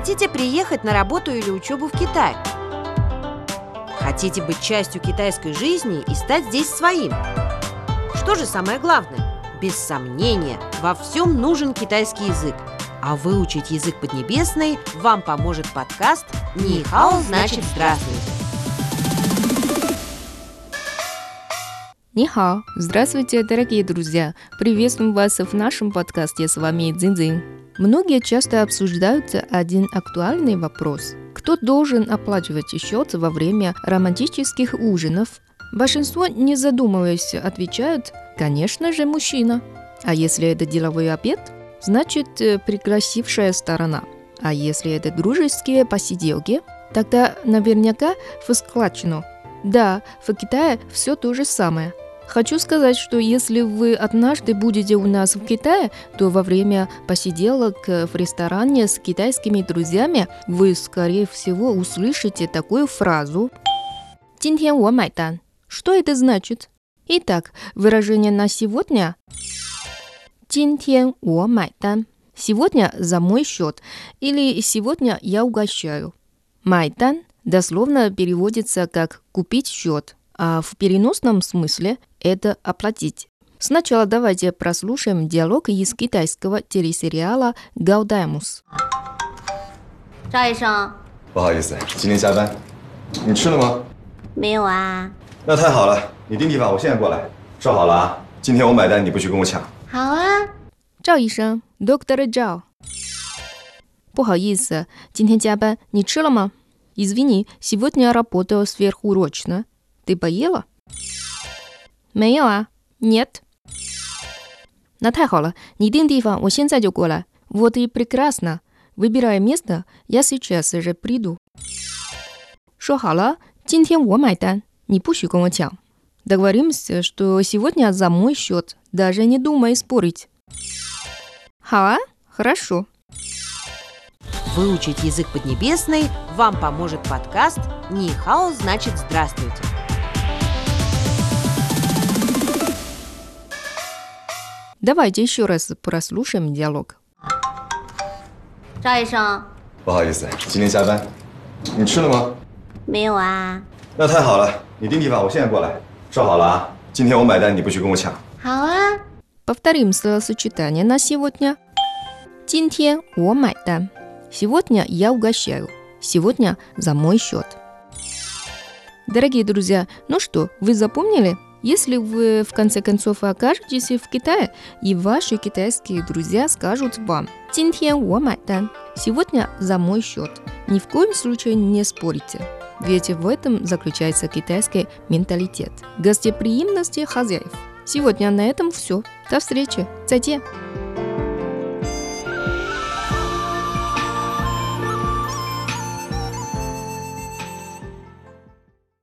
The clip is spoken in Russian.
Хотите приехать на работу или учебу в Китай? Хотите быть частью китайской жизни и стать здесь своим? Что же самое главное? Без сомнения, во всем нужен китайский язык. А выучить язык поднебесный вам поможет подкаст «Нихао значит здравствуйте». 你好, здравствуйте, дорогие друзья! Приветствуем вас в нашем подкасте. С вами Дзинзин. Многие часто обсуждают один актуальный вопрос. Кто должен оплачивать счет во время романтических ужинов? Большинство, не задумываясь, отвечают, конечно же, мужчина. А если это деловой обед, значит, пригласившая сторона. А если это дружеские посиделки, тогда наверняка в складчину. Да, в Китае все то же самое. Хочу сказать, что если вы однажды будете у нас в Китае, то во время посиделок э, в ресторане с китайскими друзьями вы, скорее всего, услышите такую фразу Что это значит? Итак, выражение на сегодня Сегодня за мой счет или сегодня я угощаю. Майтан дословно переводится как «купить счет» а в переносном смысле это оплатить. Сначала давайте прослушаем диалог из китайского телесериала «Гаудаймус». 赵医生，不好意思，今天加班。你吃了吗？没有啊。那太好了，你订地方，我现在过来。说好了啊，今天我买单，你不许跟我抢。好啊。赵医生，доктор Джао。不好意思，今天加班，你吃了吗？Извини, сегодня работаю сверхурочно. Ты поела? 没有啊，нет。那太好了，你定地方，我现在就过来。Вот и прекрасно. Выбирай место, я сейчас же приду. 说好了，今天我买单，你不许跟我抢。Договоримся, что сегодня за мой счет. Даже не думай спорить. 好啊，хорошо. Выучить язык поднебесный вам поможет подкаст «Нихао значит здравствуйте». Давайте еще раз прослушаем диалог. 赵医生，不好意思，今天加班。你吃了吗？没有啊。那太好了，你订地方，我现在过来。说好了啊，今天我买单，你不许跟我抢。好啊。 Повторим словосочетание на сегодня. 今天我买单. Сегодня я угощаю. Сегодня за мой счет. Дорогие друзья, ну что, вы запомнили? Если вы в конце концов окажетесь в Китае, и ваши китайские друзья скажут вам «Сегодня за мой счет». Ни в коем случае не спорите. Ведь в этом заключается китайский менталитет. Гостеприимности хозяев. Сегодня на этом все. До встречи. Затем.